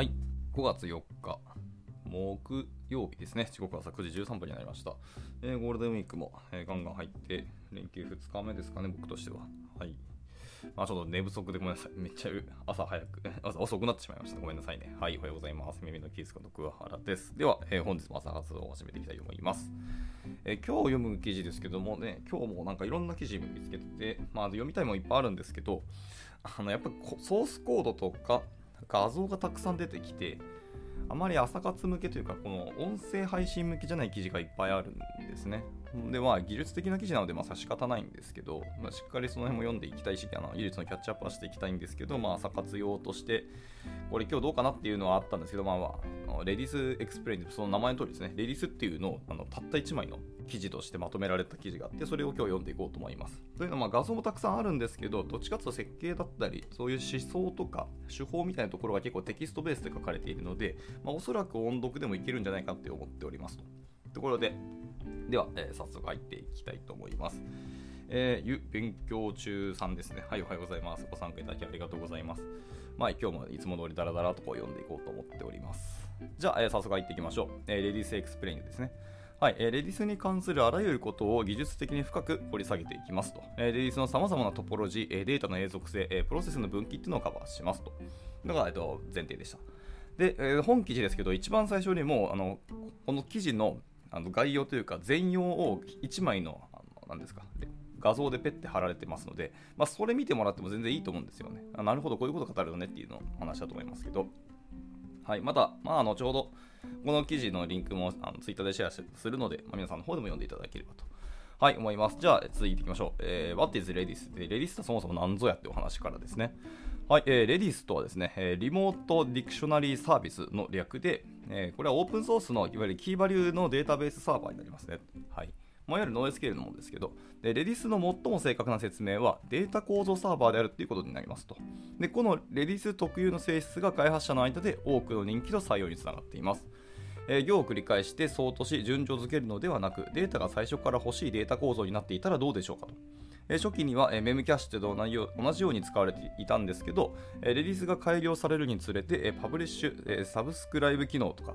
はい、5月4日、木曜日ですね、時刻は朝9時13分になりました。えーゴールデンウィークも、えーガンガン入って、連休2日目ですかね、僕としては。はい。まあ、ちょっと寝不足でごめんなさい。めっちゃ朝早く、朝遅くなってしまいました。ごめんなさいね。はい、おはようございます。耳のキースこと桑原です。では、えー本日も朝活動を始めていきたいと思います。えー今日読む記事ですけどもね、今日もなんかいろんな記事見つけてて、まあ、読みたいもんいっぱいあるんですけど、あのやっぱソースコードとか画像がたくさん出てきて、あまり朝活向けというか、この音声配信向けじゃない記事がいっぱいあるんですね。で、まあ、技術的な記事なので、まあ、仕方ないんですけど、まあ、しっかりその辺も読んでいきたいし、あの技術のキャッチアップはしていきたいんですけど、まあ、朝活用として、これ今日どうかなっていうのはあったんですけど、まあ、まあ Redis Explained その名前の通りですね、 Redis っていうのをあのたった1枚の記事としてまとめられた記事があって、それを今日読んでいこうと思います。というのは、ま、画像もたくさんあるんですけど、どっちかというと設計だったり、そういう思想とか手法みたいなところが結構テキストベースで書かれているので、まあ、おそらく音読でもいけるんじゃないかって思っておりますと。ところで、では、えー早速入っていきたいと思います。えーゆ勉強中さんですね。はい、おはようございます。ご参加いただきありがとうございます。まあ、今日もいつも通りダラダラとこう読んでいこうと思っております。じゃあ、えー早速入っていきましょう。えーレディースエクスプレイングですね。はい、えーレディスに関するあらゆることを技術的に深く掘り下げていきますと。えーレディスの様々なトポロジー、えーデータの永続性、えープロセスの分岐っていうのをカバーしますと。のが、えっと、前提でした。で、えー本記事ですけど、一番最初にもう、あのこの記事のあの概要というか、全容を1枚の、あのなんですか、画像でペッて貼られてますので、まあ、それ見てもらっても全然いいと思うんですよね。あなるほど、こういうこと語るよねっていうの話だと思いますけど、はい、また、まあ、後ほど、この記事のリンクもあのツイッターでシェアするので、まあ、皆さんの方でも読んでいただければと。はい、思います。じゃあ、続いていきましょう。えー、What is Redis? で、Redis とはそもそも何ぞやってお話からですね。はい、えー、Redis とはですね、え Remote Dictionary Service の略で、えーこれはオープンソースのいわゆるキーバリューのデータベースサーバーになりますね。はい。まあ、いわゆる NoSQL のものですけど、で、Redis の最も正確な説明はデータ構造サーバーであるっていうことになりますと。で、この Redis 特有の性質が開発者の間で多くの人気と採用につながっています。えー行を繰り返してソートし順序づけるのではなくデータが最初から欲しいデータ構造になっていたらどうでしょうかと。え初期には、え Memcached と同じよう同じように使われていたんですけど、え Redis が改良されるにつれて、えパブリッシュ、えサブスクライブ機能とか、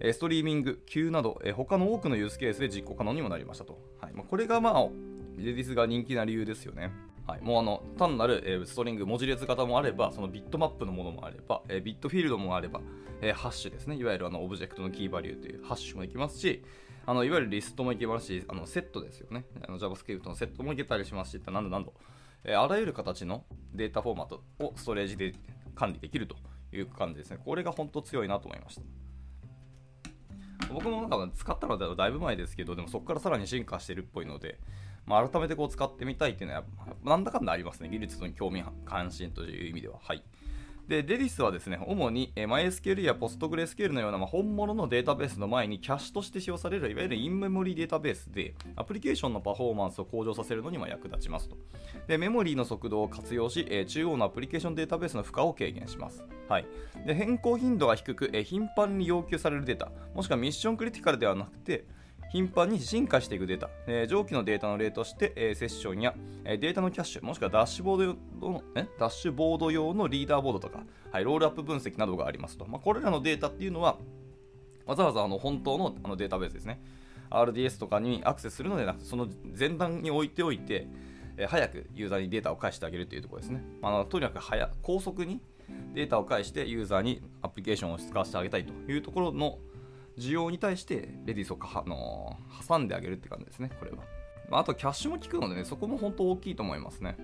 えストリーミング、キューなど、え他の多くのユースケースで実行可能にもなりましたと。はいまあ、これが、まあ、 Redis が人気な理由ですよね。はい、もうあの単なる、えー String、文字列型もあれば、そのビットマップのものもあれば、えービットフィールドもあれば、えーハッシュですね、いわゆるあのオブジェクトのキーバリューというハッシュもいきますし、あのいわゆるリストもいけますし、あのセットですよね、あの JavaScript のセットもいけたりしますし、なんだなんだ、えーあらゆる形のデータフォーマットをストレージで管理できるという感じですね。これが本当強いなと思いました。僕もなんか使ったのはだいぶ前ですけど、でもそこからさらに進化してるっぽいので、まあ、改めてこう使ってみたいっていうのは、なんだかんだありますね。技術に興味関心という意味では。はい。で、デリスはですね、主に MySQL や PostgreSQL のような、ま、本物のデータベースの前にキャッシュとして使用される、いわゆるインメモリーデータベースで、アプリケーションのパフォーマンスを向上させるのにも役立ちますと。で、メモリーの速度を活用し、え中央のアプリケーションデータベースの負荷を軽減します。はい。で、変更頻度が低く、え頻繁に要求されるデータ、もしくはミッションクリティカルではなくて、頻繁に進化していくデータ、えー上記のデータの例として、えーセッションや、えーデータのキャッシュ、もしくはダッシュボード用のえ？ダッシュボード用のリーダーボードとか、はい、ロールアップ分析などがありますと。まあ、これらのデータっていうのは、わざわざあの本当のあのデータベースですね。RDS とかにアクセスするのではなくて、その前段に置いておいて、え早くユーザーにデータを返してあげるというところですね。まあのとにかく早高速にデータを返してユーザーにアプリケーションを使わせてあげたいというところの需要に対してレディースをか、あのー挟んであげるって感じですね、これは。まあ、とキャッシュも効くのでね、そこも本当大きいと思いますね。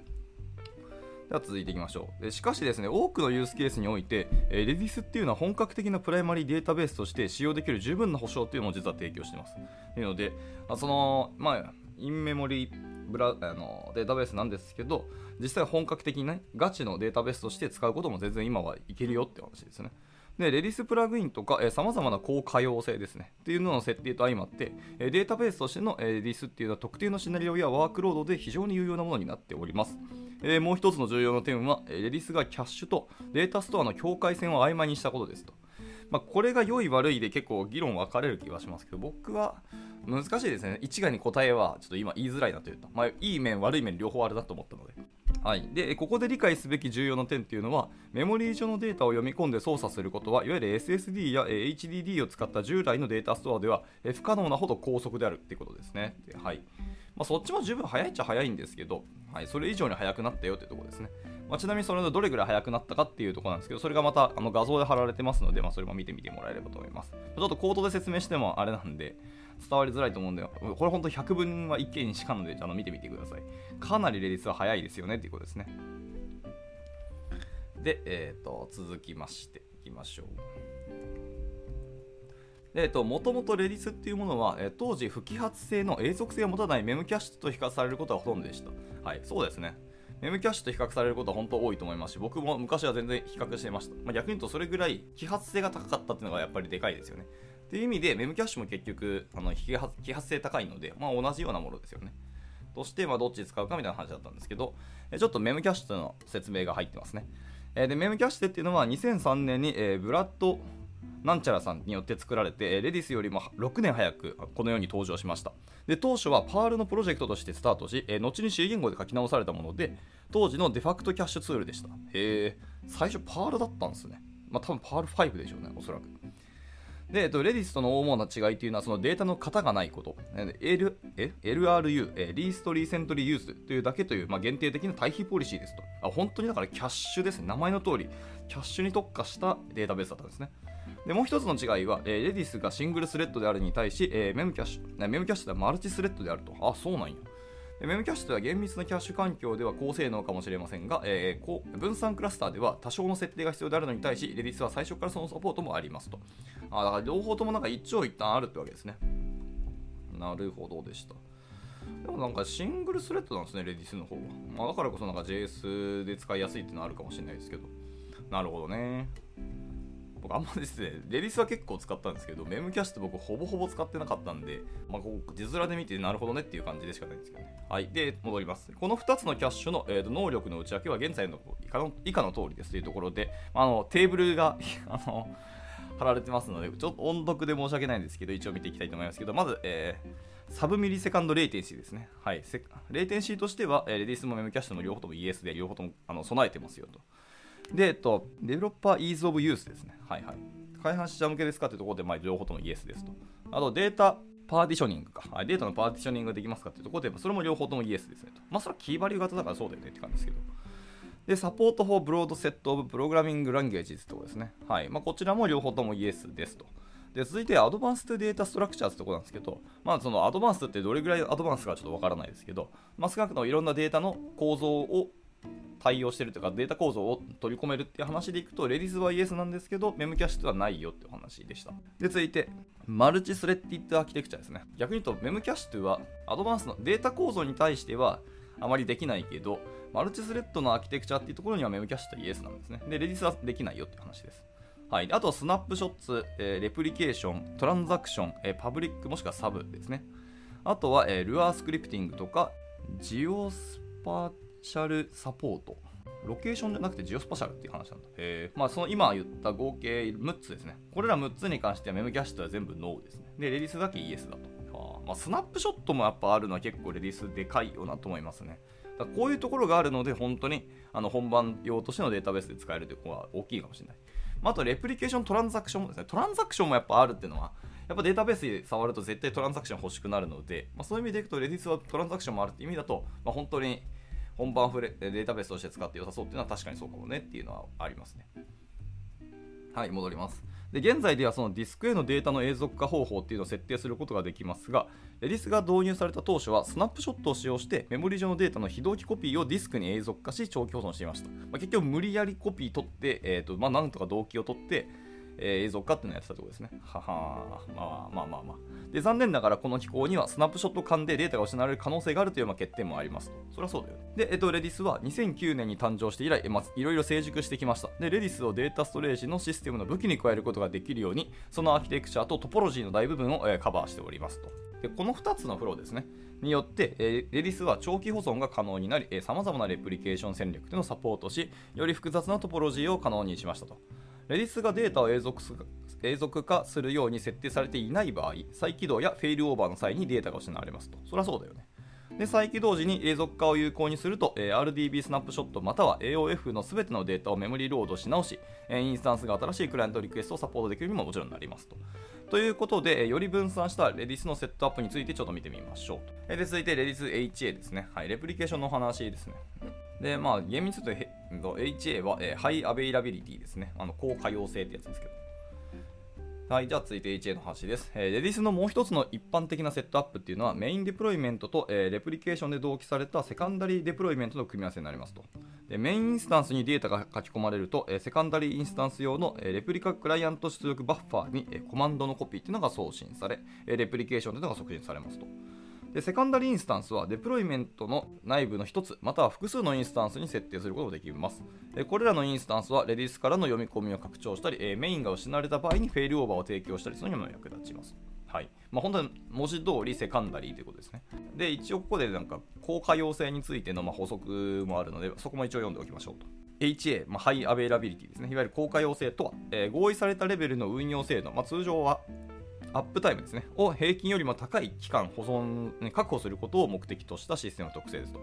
では続いていきましょう。でしかしですね、多くのユースケースにおいて、え、レディスっていうのは本格的なプライマリーデータベースとして使用できる十分な保証っていうのを実は提供しています。というので、あその、まあ、インメモリブラあのデータベースなんですけど、実際本格的にね、ガチのデータベースとして使うことも全然今はいけるよって話ですね。で、レディスプラグインとか、さまざまな高可用性ですね。っていうのの設定と相まって、えデータベースとしての、えーレディスっていうのは特定のシナリオやワークロードで非常に有用なものになっております。えもう一つの重要な点は、レディスがキャッシュとデータストアの境界線を曖昧にしたことですと。まあ、これが良い悪いで結構議論分かれる気がしますけど、僕は難しいですね。一概に答えはちょっと今言いづらいなというと、まあ、いい面悪い面両方あるなと思ったので。はい、でここで理解すべき重要な点っていうのはメモリー上のデータを読み込んで操作することはいわゆる SSD や HDD を使った従来のデータストアでは不可能なほど高速であるっていうことですね。ではいまあ、そっちも十分早いっちゃ早いんですけど、はい、それ以上に速くなったよっていうところですね。まあ、ちなみにそれのどれぐらい速くなったかっていうところなんですけど、それがまたあの画像で貼られてますので、まあ、それも見てみてもらえればと思います。ちょっとコードで説明してもあれなんで、伝わりづらいと思うんで、これ本当100分は一見にしかので、あの見てみてください。かなりレディスは速いですよねっていうことですね。で、えーと、続きましていきましょう。えーと、もともとレディスっていうものは、えー、当時不揮発性の永続性を持たないメムキャッシュと比較されることはほとんどでした。はい、そうですね。メムキャッシュと比較されることは本当多いと思いますし、僕も昔は全然比較していました。まあ、逆に言うとそれぐらい揮発性が高かったっていうのがやっぱりでかいですよね。っていう意味で、メムキャッシュも結局、あの揮発性高いので、まあ、同じようなものですよね。として、まあ、どっち使うかみたいな話だったんですけど、ちょっとメムキャッシュの説明が入ってますね。でメムキャッシュっていうのは2003年に、えブラッドなんちゃらさんによって作られて、レディスよりも6年早くこのように登場しました。で当初は Perl のプロジェクトとしてスタートし、後に C 言語で書き直されたもので、当時のデファクトキャッシュツールでした。へえ、最初 Perl だったんですね。まあ多分 Perl 5でしょうね、おそらく。で、えっと、 Redis との主な違いというのは、そのデータの型がないこと、L、え？LRU、え Least Recently Used というだけという、まあ、限定的な退避ポリシーですと。あ本当にだからキャッシュですね。名前の通り、キャッシュに特化したデータベースだったんですね。でもう一つの違いは、え、レディスがシングルスレッドであるに対し、え、メムキャッシュ、メムキャッシュではマルチスレッドであると。あ、そうなんや。メムキャッシュでは厳密なキャッシュ環境では高性能かもしれませんが、えー、分散クラスターでは多少の設定が必要であるのに対し、レディスは最初からそのサポートもありますと。あだから両方ともなんか一長一短あるってわけですね。なるほどでした。でもなんかシングルスレッドなんですね、レディスの方は。まあ、だからこそなんか JS で使いやすいっていうのはあるかもしれないですけど。なるほどね。僕あんまですね、 Redis は結構使ったんですけど、 Memcached って僕ほぼほぼ使ってなかったんで、まあ、こう字面で見てなるほどねっていう感じでしかないんですけどね。はい。で、戻ります。この2つのキャッシュの、えーと、能力の内訳は現在の以下の以下の通りですというところで、あのテーブルが あの貼られてますので、ちょっと音読で申し訳ないんですけど、一応見ていきたいと思いますけど、まず、えー、 Sub-millisecond latency ですね。はい。レイテンシーとしては、えー、 Redis も Memcached も両方とも ES で両方ともあの備えてますよと。で、えっと、 Developer ease of use ですね。はいはい。開発者向けですかというところで、まあ、両方ともイエスですと。あと、 Data partitioning か。はいデータのパーティショニングができますかというところで、それも両方ともイエスですねと。まあ、それはキーバリュー型だからそうだよねって感じですけど。で、 Support for broad set of programming languages ってところですね。はい。まあ、こちらも両方ともイエスですと。で続いて、 Advanced data structure ってところなんですけど、まあ、そのアドバンスってどれぐらいアドバンスかちょっとわからないですけど、まあ、少なくともいろんなデータの構造を対応してるというかデータ構造を取り込めるっていう話でいくとレディスはイエスなんですけどメムキャッシュではないよっていう話でしたで続いてマルチスレッディッドアーキテクチャですね。逆に言うとメムキャッシュはアドバンスのデータ構造に対してはあまりできないけどマルチスレッドのアーキテクチャっていうところにはメムキャッシュとイエスなんですね。でレディスはできないよっていう話です。はい、あとは、スナップショッツ、えー、レプリケーション、トランザクション、えー、パブリックもしくはサブですね。あとは、えー、ルアースクリプティングとか、ジオスパシャルサポートロケーションじゃなくてジオスパシャルっていう話なんだ。へまあ、その今言った合計6つですね。これら6つに関してはメムキャッシュとは全部ノーですね。で、レディスだけイエスだと。あまあ、スナップショットもやっぱあるのは結構レディスでかいよなと思いますね。だこういうところがあるので、本当にあの本番用としてのデータベースで使えるというのは大きいかもしれない。まあ、あと、レプリケーショントランザクションもですね、トランザクションもやっぱあるっていうのは、やっぱデータベースで触ると絶対トランザクション欲しくなるので、まあ、そういう意味でいくと、レディスはトランザクションもあるって意味だと、まあ、本当に本番フレデータベースとして使って良さそうっていうのは確かにそうかもねっていうのはありますね。はい、戻ります。で現在ではそのディスクへのデータの永続化方法っていうのを設定することができますが、レディスが導入された当初はスナップショットを使用してメモリ上のデータの非同期コピーをディスクに永続化し長期保存していました。まあ、結局無理やりコピー取って、えーとまあ、なんとか同期を取って、えー、映像化っていうのをやってたところですね。ははまあまあまあまあ。で、残念ながらこの機構にはスナップショット間でデータが失われる可能性があるというまあ欠点もあります。それはそうだよね。で、えっと、レディスは2009年に誕生して以来、ま、いろいろ成熟してきました。で、レディスをデータストレージのシステムの武器に加えることができるように、そのアーキテクチャとトポロジーの大部分を、えー、カバーしておりますと。で、この2つのフローですね。によって、えー、レディスは長期保存が可能になり、さまざまなレプリケーション戦略というのをサポートし、より複雑なトポロジーを可能にしましたと。Redis がデータを永続永続化するように設定されていない場合、再起動やフェイルオーバーの際にデータが失われますと。そりゃそうだよね。で再起動時に永続化を有効にすると、えー、RDB スナップショットまたは AOF の全てのデータをメモリにロードし直し、えー、インスタンスが新しいクライアントリクエストをサポートできるようにももちろんなりますと。ということで、より分散した Redis のセットアップについてちょっと見てみましょう。で続いて、 Redis HA ですね。はい、レプリケーションの話ですね。で、まあ、厳密に言うと、HA は、えー、 High Availability ですね。あの高可用性ってやつですけど。はい、じゃあ続いて HA の話です。えー、 Redis のもう一つの一般的なセットアップっていうのはメインデプロイメントと、えー、レプリケーションで同期されたセカンダリーデプロイメントの組み合わせになりますと。でメインインスタンスにデータが書き込まれると、えー、セカンダリーインスタンス用の、えー、レプリカクライアント出力バッファーに、えー、コマンドのコピーっていうのが送信され、えー、レプリケーションというのが促進されますと。でセカンダリーインスタンスはデプロイメントの内部の1つまたは複数のインスタンスに設定することができますでこれらのインスタンスは Redis からの読み込みを拡張したり、えメインが失われた場合にフェイルオーバーを提供したりするのにも役立ちますはいまあ、本当に文字通りセカンダリーということですね。で、一応ここでなんか高可用性についてのま補足もあるので、そこも一応読んでおきましょうと。HA、まあ、 High Availability ですね。いわゆる高可用性とは、えー、合意されたレベルの運用性能、まあ、通常はアップタイムですね、を平均よりも高い期間保存、確保することを目的としたシステムの特性ですと。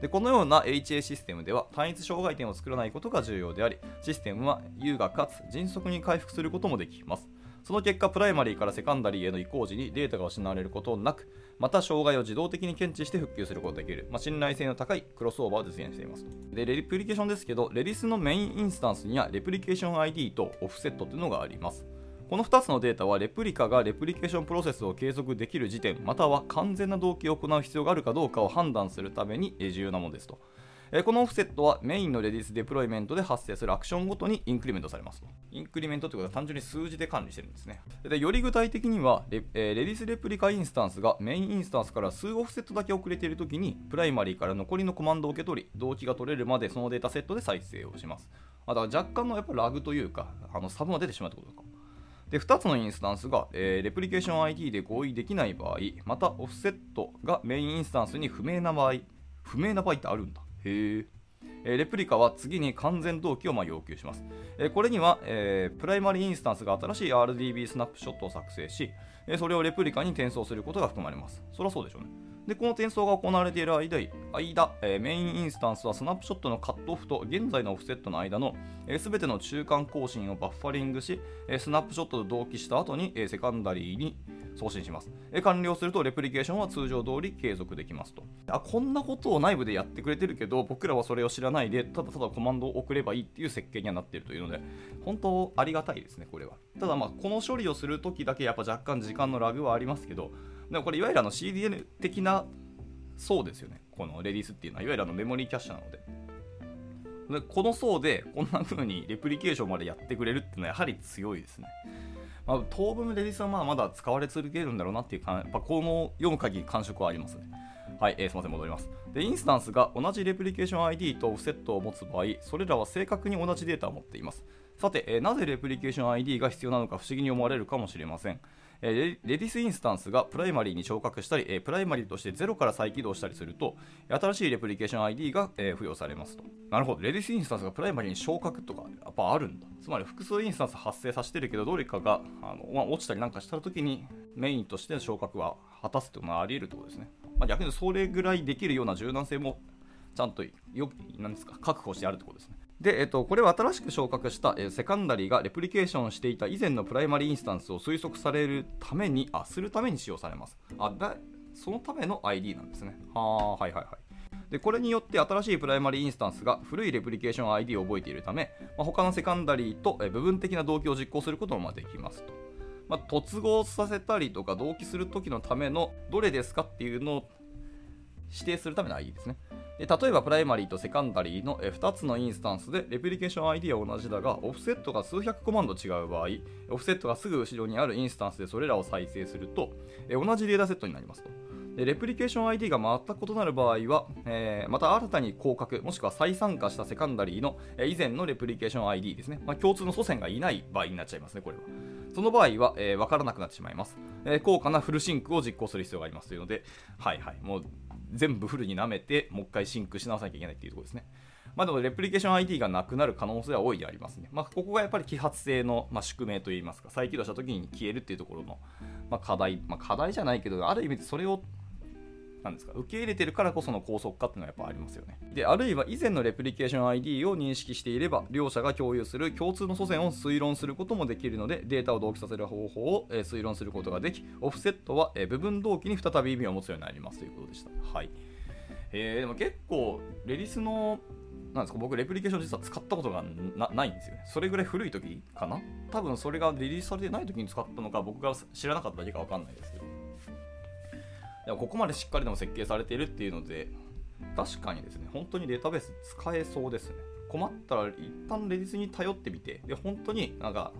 でこのような HA システムでは単一障害点を作らないことが重要であり、システムは優雅かつ迅速に回復することもできます。その結果、プライマリーからセカンダリーへの移行時にデータが失われることなく、また障害を自動的に検知して復旧することができる、まあ、信頼性の高いクロスオーバーを実現していますで、レプリケーションですけど、 Redis のメインインスタンスにはレプリケーション ID とオフセットというのがあります。この2つのデータはレプリカがレプリケーションプロセスを継続できる時点または完全な同期を行う必要があるかどうかを判断するために重要なものですと。このオフセットはメインの Redis デプロイメントで発生するアクションごとにインクリメントされますと。インクリメントということは単純に数字で管理してるんですね。でより具体的にはレ、 Redis レプリカインスタンスがメインインスタンスから数オフセットだけ遅れているときに、プライマリーから残りのコマンドを受け取り、同期が取れるまでそのデータセットで再生をします。あだから若干のやっぱラグというか、あの差分が出てしまうということか。で2つのインスタンスが、えー、レプリケーション ID で合意できない場合、またオフセットがメインインスタンスに不明な場合、不明な場合ってあるんだ。へえ。えレプリカは次に完全同期をま要求します。えこれには、えー、プライマリインスタンスが新しい RDB スナップショットを作成し、えそれをレプリカに転送することが含まれます。そりゃそうでしょうね。で、この転送が行われている間、間えー、メインインスタンスはスナップショットのカットオフと現在のオフセットの間のすべ、えー、ての中間更新をバッファリングし、えー、スナップショットと同期した後に、え、セカンダリーに送信します、え。完了するとレプリケーションは通常通り継続できますと。あ、こんなことを内部でやってくれてるけど、僕らはそれを知らないで、ただただコマンドを送ればいいっていう設計にはなっているというので、本当ありがたいですね、これは。ただまあ、この処理をするときだけやっぱ若干時間のラグはありますけど、でもこれいわゆるあの CDN 的な層ですよね。このレディスっていうのは、いわゆるあのメモリーキャッシャーなので。でこの層でこんな風にレプリケーションまでやってくれるっていうのはやはり強いですね。まあ、当分レディスはまあまだ使われ続けるんだろうなっていうか、やっぱこの読む限り感触はありますね。はい、えー、すみません、戻ります。で、インスタンスが同じレプリケーション ID とオフセットを持つ場合、それらは正確に同じデータを持っています。さて、えー、なぜレプリケーション ID が必要なのか不思議に思われるかもしれません。え Redis インスタンスがプライマリーに昇格したり、えプライマリーとしてゼロから再起動したりすると、新しいレプリケーション ID が、え付与されますと。なるほど、 Redis インスタンスがプライマリーに昇格とかやっぱあるんだ。つまり複数インスタンス発生させてるけど、どれかがあの、まあ、落ちたりなんかした時にメインとしての昇格は果たすというのはあり得るということですね。まあ、逆にそれぐらいできるような柔軟性もちゃんとよなんですか確保してあるということですね。で、えっと、これは新しく昇格した、えセカンダリーがレプリケーションしていた以前のプライマリーインスタンスを推測されるために、あ、するために使用されます。あ、だそのための ID なんですね。はあ、はいはいはい。でこれによって新しいプライマリーインスタンスが古いレプリケーション ID を覚えているため、まあ、他のセカンダリーとえ部分的な同期を実行することもできますと。まあ、突合させたりとか同期するときのためのどれですかっていうのを指定するための ID ですね。で例えばプライマリーとセカンダリーの2つのインスタンスでレプリケーション ID は同じだがオフセットが数百コマンド違う場合オフセットがすぐ後ろにあるインスタンスでそれらを再生すると同じデータセットになりますと。でレプリケーション ID が全く異なる場合は、えー、また新たに降格もしくは再参加したセカンダリーの、以前のレプリケーション ID ですね、まあ、共通の祖先がいない場合になっちゃいますねこれは。その場合は、えー、分からなくなってしまいます、えー、高価な full sync を実行する必要がありますというのではいはいもう全部フルに舐めて、もう一回 sync し直さなきゃいけないっていうところですね。まあ、でも、レプリケーション ID がなくなる可能性は大いにありますね。まあ、ここがやっぱり揮発性の、まあ、宿命といいますか、再起動した時に消えるっていうところの、まあ、課題、まあ、課題じゃないけど、ある意味でそれをなんですか？受け入れてるからこその高速化っていうのはやっぱありますよね。で、あるいは以前のレプリケーション ID を認識していれば、両者が共有する共通の祖先を推論することもできるので、データを同期させる方法を、え推論することができ、オフセットは、え部分同期に再び意味を持つようになりますということでした。はい。えー、でも結構、レディスのなんですか僕、レプリケーション実は使ったことがないんですよね。それぐらい古い時かな？多分それがリリースされてない時に使ったのか、僕が知らなかっただけかわかんないですけど。でもここまでしっかりでも設計されているっていうので、確かにですね、本当にデータベース使えそうですね。困ったら一旦レディスに頼ってみて、で、本当になんか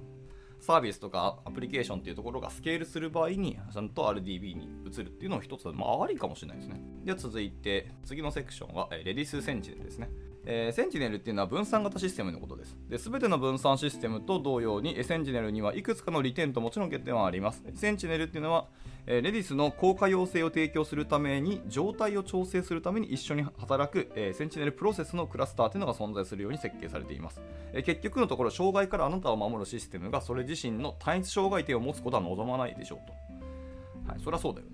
サービスとかアプリケーションっていうところがスケールする場合にちゃんと RDB に移るっていうのを一つ、まあ、ありかもしれないですね。では続いて次のセクションはレディスセンチネルですね。えー、センチネルっていうのは分散型システムのことです。で、全ての分散システムと同様に、センチネルにはいくつかの利点ともちろん欠点はあります。センチネルっていうのは、えー、レディスの高可用性を提供するために、状態を調整するために一緒に働く、えー、センチネルプロセスのクラスターというのが存在するように設計されています。え結局のところ、障害からあなたを守るシステムがそれ自身の単一障害点を持つことは望まないでしょうと。はい、そりゃそうだよね。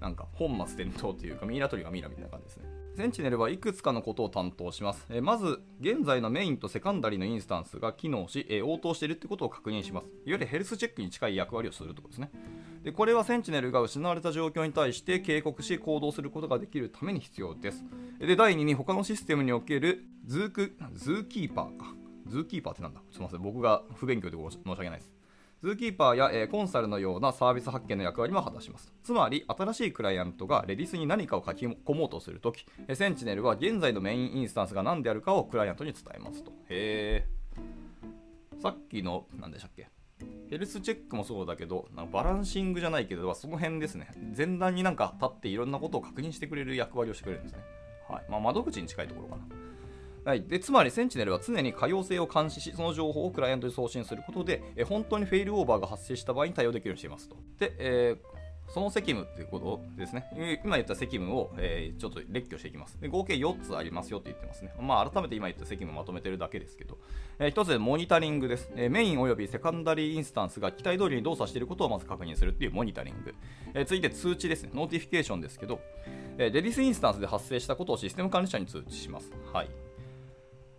なんか本末転倒というかミイラ取りがミイラみたいな感じですね。センチネルはいくつかのことを担当します。えまず、現在のメインとセカンダリのインスタンスが機能し、え応答しているってことを確認します。いわゆるヘルスチェックに近い役割をするというころですね。でこれは Sentinel が失われた状況に対して警告し行動することができるために必要です。で第2に他のシステムにおける Zoo、ZooKeeper か。 ZooKeeper ってなんだ？すみません。僕が不勉強で申し訳ないです。 ZooKeeper や、えー、 Consul のようなサービス発見の役割も果たします。つまり、新しいクライアントが Redis に何かを書き込もうとするとき、え Sentinel は現在のメインインスタンスが何であるかをクライアントに伝えますと。へー。さっきの、何でしたっけ？ヘルスチェックもそうだけど、なんかバランシングじゃないけど、その辺ですね。前段になんか立っていろんなことを確認してくれる役割をしてくれるんですね。はい。まあ、窓口に近いところかな。はい、でつまり、センチネルは常に可用性を監視し、その情報をクライアントに送信することで、え本当にフェイルオーバーが発生した場合に対応できるようにしていますと。で、えーその責務っていうことですね。今言った責務を、えー、ちょっと列挙していきますで。合計4つありますよって言ってますね。まあ、改めて今言った責務をまとめてるだけですけど、えー、1つでモニタリングです、えー、メインおよびセカンダリーインスタンスが期待通りに動作していることをまず確認するっていうモニタリング。えー、続いて通知ですね。 Notification ですけど、えー、 Redis インスタンスで発生したことをシステム管理者に通知します。はい。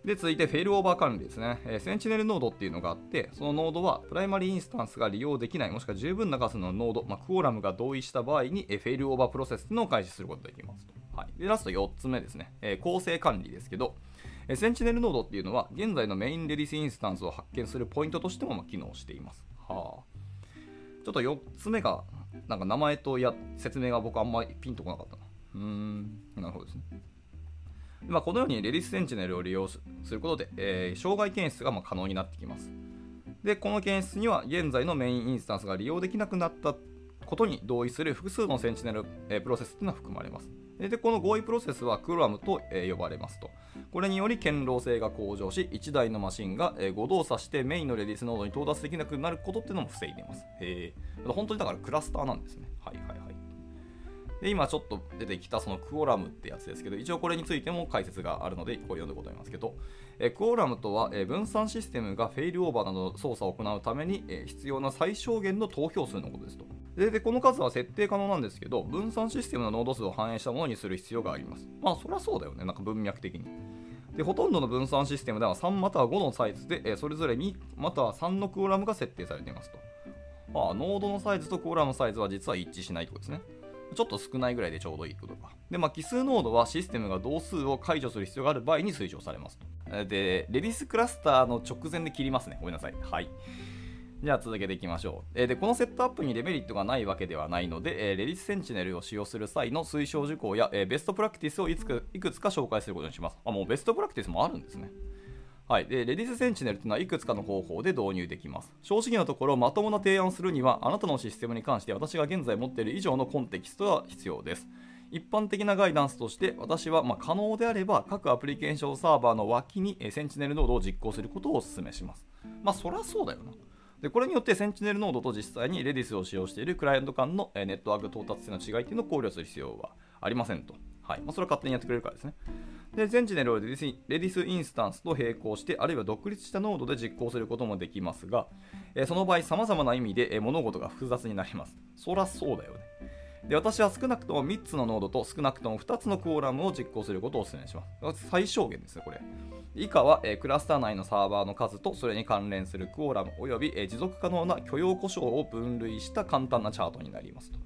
で、続いてフェイルオーバー管理ですね。えー、 Sentinel ノードっていうのがあって、そのノードはプライマリーインスタンスが利用できない、もしくは十分な数のノード、まあ、 quorum が同意した場合に、えー、フェイルオーバープロセスのを開始することができますと。はい、で、ラスト4つ目ですね。えー、構成管理ですけど、え Sentinel ノードっていうのは、現在のメイン Redis インスタンスを発見するポイントとしてもま機能しています。はあ。ちょっと4つ目が、なんか名前とや説明が僕あんまりピンとこなかったな。うーん、なるほどですね。まあ、このように Redis Sentinel を利用することで、えー、障害検出がま可能になってきます。で、この検出には現在のメインインスタンスが利用できなくなったことに同意する複数の Sentinel、えー、プロセスというのは含まれます。で、この合意プロセスはクロラムと、えー、呼ばれますと。これにより堅牢性が向上し、1台のマシンが、えー、誤動作してメインのレディスノードに到達できなくなることっていうのも防いでいます。へ本当にだからクラスターなんですね。はいはいはい。で今ちょっと出てきたそのクオラムってやつですけど、一応これについても解説があるので、これ読んでいこうと思いますけど、えクオラムとは、え分散システムがフェイルオーバーなどの操作を行うために、え必要な最小限の投票数のことですと。ででこの数は設定可能なんですけど、分散システムのノード数を反映したものにする必要があります。まあ、そりゃそうだよね、なんか文脈的に。でほとんどの分散システムでは3または5のサイズで、えそれぞれ2または3のクオラムが設定されていますと。ああ、ノードのサイズとクオラムのサイズは実は一致しないということですね。ちょっと少ないぐらいでちょうどいいことか。で、まあ、奇数ノードはシステムが同数を解除する必要がある場合に推奨されますと。で、レディスクラスターの直前で切りますね。ごめんなさい。はい。じゃあ続けていきましょう。えで、このセットアップにデメリットがないわけではないので、え Redis Sentinel を使用する際の推奨事項や、えベストプラクティスをいくつか紹介することにします。あ、もうベストプラクティスもあるんですね。はい、で Redis Sentinel というのはいくつかの方法で導入できます。正直なところ、まともな提案をするには、あなたのシステムに関して私が現在持っている以上のコンテキストが必要です。一般的なガイダンスとして、私はま可能であれば、各アプリケーションサーバーの脇に Sentinel ノードを実行することをお勧めします。まあ、そりゃそうだよな。でこれによって Sentinel ノードと実際に Redis を使用しているクライアント間のネットワーク到達性の違いというのを考慮する必要はありませんと。はいまあ、それは勝手にやってくれるからですね。で、 Sentinel を Redis インスタンスと並行して、あるいは独立したノードで実行することもできますが、えその場合、様々な意味で、え物事が複雑になります。そらそうだよね。で私は少なくとも3つのノードと少なくとも2つの quorum を実行することをお勧めします。最小限ですね、これ。以下は、え、クラスター内のサーバーの数とそれに関連する quorum および、え、持続可能な許容故障を分類した簡単なチャートになりますと。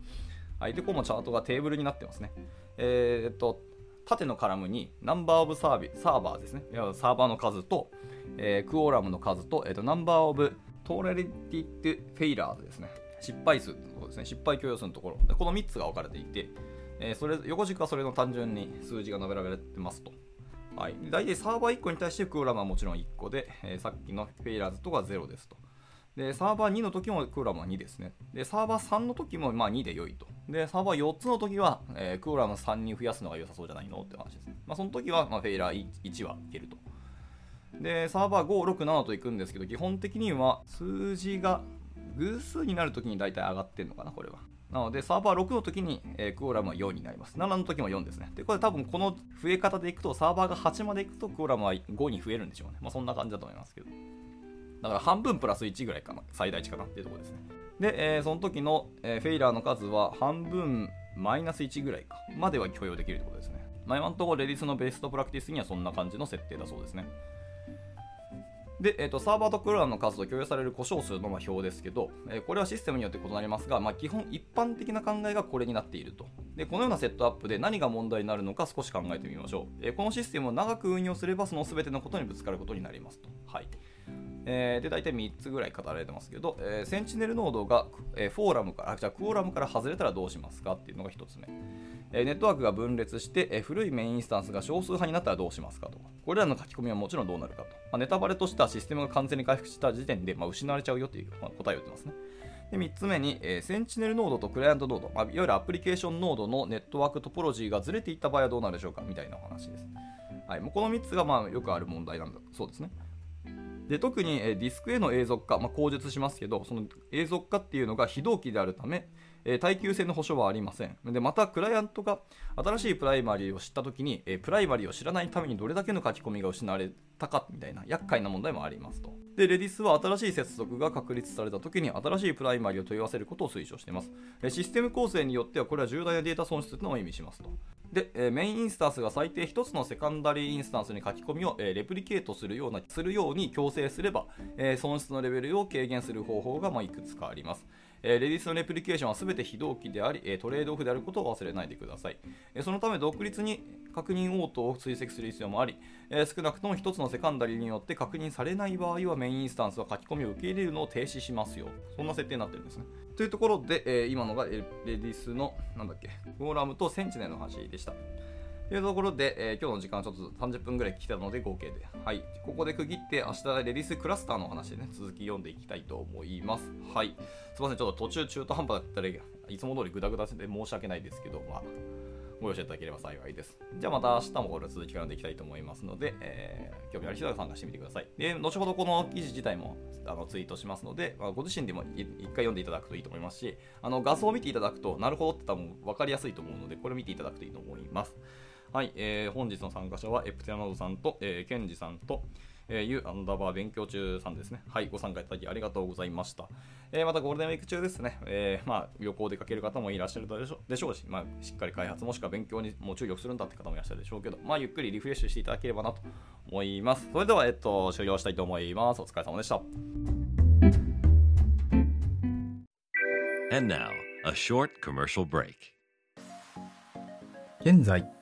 はい、で、このチャートがテーブルになってますね。えー、っと、縦のカラムに number of serv server ですね。サーバーの数と、えー、 quorum の数と、えー、と number of tolerated failures ですね。失敗数のところですね。失敗許容数のところ。この3つが分かれていて、えー、それ横軸はそれの単純に数字が述べられてますと。はい、大体サーバー1個に対してクオーラムはもちろん1個で、えー、さっきのフェイラーズとか0ですと。で、サーバー2の時もクーラムは2ですね。で、サーバー3の時もまあ2で良いと。で、サーバー4つの時は、えー、クーラム3に増やすのが良さそうじゃないの？って話ですね。まあ、その時は、まあ、フェイラー1はいけると。で、サーバー5、6、7といくんですけど、基本的には数字が偶数になるときに大体上がってんのかな、これは。なので、サーバー6の時に、えー、クオラムは4になります。7の時も4ですね。で、これ多分この増え方でいくと、サーバーが8までいくと、クオラムは5に増えるんでしょうね。まあそんな感じだと思いますけど。だから半分プラス1ぐらいかな。最大値かなっていうところですね。で、えー、その時の、えー、フェイラーの数は半分マイナス1ぐらいか。までは許容できるってことですね。まあ、今のところレディスのベストプラクティスにはそんな感じの設定だそうですね。で、えーと、サーバーとクローラーの数と共有される故障数の表ですけど、えー、これはシステムによって異なりますが、まあ、基本一般的な考えがこれになっているとで。このようなセットアップで何が問題になるのか少し考えてみましょう。えー、このシステムを長く運用すればその全てのことにぶつかることになりますと。はいえー、で大体3つぐらい語られてますけど、えー、センチネルノードが、えー、フォーラムからじゃあクオラムから外れたらどうしますかっていうのが1つ目、えネットワークが分裂して、え古いメインインスタンスが少数派になったらどうしますかと。かこれらの書き込みはもちろんどうなるかと、まあ、ネタバレとしてはシステムが完全に回復した時点で、まあ、失われちゃうよという、まあ、答えを言ってますね。で3つ目に、えー、 Sentinel ノードとクライアントノード、まあ、いわゆるアプリケーションノードのネットワークトポロジーがずれていった場合はどうなるでしょうかみたいなお話です。はい、もうこの3つがまあよくある問題なんだ。そうですね。で特に、ディスクへの永続化、まあ、後述しますけどその永続化っていうのが非同期であるため、え耐久性の保証はありません。でまたクライアントが新しいプライマリーを知った時に、えプライマリーを知らないためにどれだけの書き込みが失われたかみたいな厄介な問題もありますと。で Redis は新しい接続が確立された時に新しいプライマリーを問い合わせることを推奨しています。システム構成によってはこれは重大なデータ損失というのを意味しますと。で、えメインインスタンスが最低1つのセカンダリーインスタンスに書き込みを、えレプリケートするようなするように強制すれば、え損失のレベルを軽減する方法が、ま、いくつかあります。えレディスのレプリケーションは全て非同期であり、えトレードオフであることを忘れないでください。えそのため独立に確認応答を追跡する必要もあり、え少なくとも1つのセカンダリーによって確認されない場合はメインインスタンスは書き込みを受け入れるのを停止しますよ。そんな設定になってるんですね。というところで、え今のがレディスの、なんだっけ、フォーラムとセンチネルの話でした。というところで、えー、今日の時間はちょっと30分ぐらい来たので合計で。はい。ここで区切って、明日レディースクラスターの話でね、続き読んでいきたいと思います。はい。すいません、ちょっと途中中途半端だったら、いつも通りグダグダで申し訳ないですけど、まあ、ご容赦いただければ幸いです。じゃあまた明日もこれ続きからでいきたいと思いますので、えー、興味ある人は参加してみてください。で、後ほどこの記事自体もあのツイートしますので、まあ、ご自身でも一回読んでいただくといいと思いますし、あの画像を見ていただくと、なるほどって多分分かりやすいと思うので、これ見ていただくといいと思います。はい、えー、本日の参加者はエプテラノードさんと、えー、ケンジさんと、えー、ユアンダーバー勉強中さんですね。はい、ご参加いただきありがとうございました。えー、またゴールデンウィーク中ですね、えー、まあ、旅行出かける方もいらっしゃるでしょでしょうし、まあ、しっかり開発もしくは勉強にも注力するんだって方もいらっしゃるでしょうけど、まあ、ゆっくりリフレッシュしていただければなと思います。それでは、えっと、終了したいと思います。お疲れ様でした。And now, a short commercial break. 現在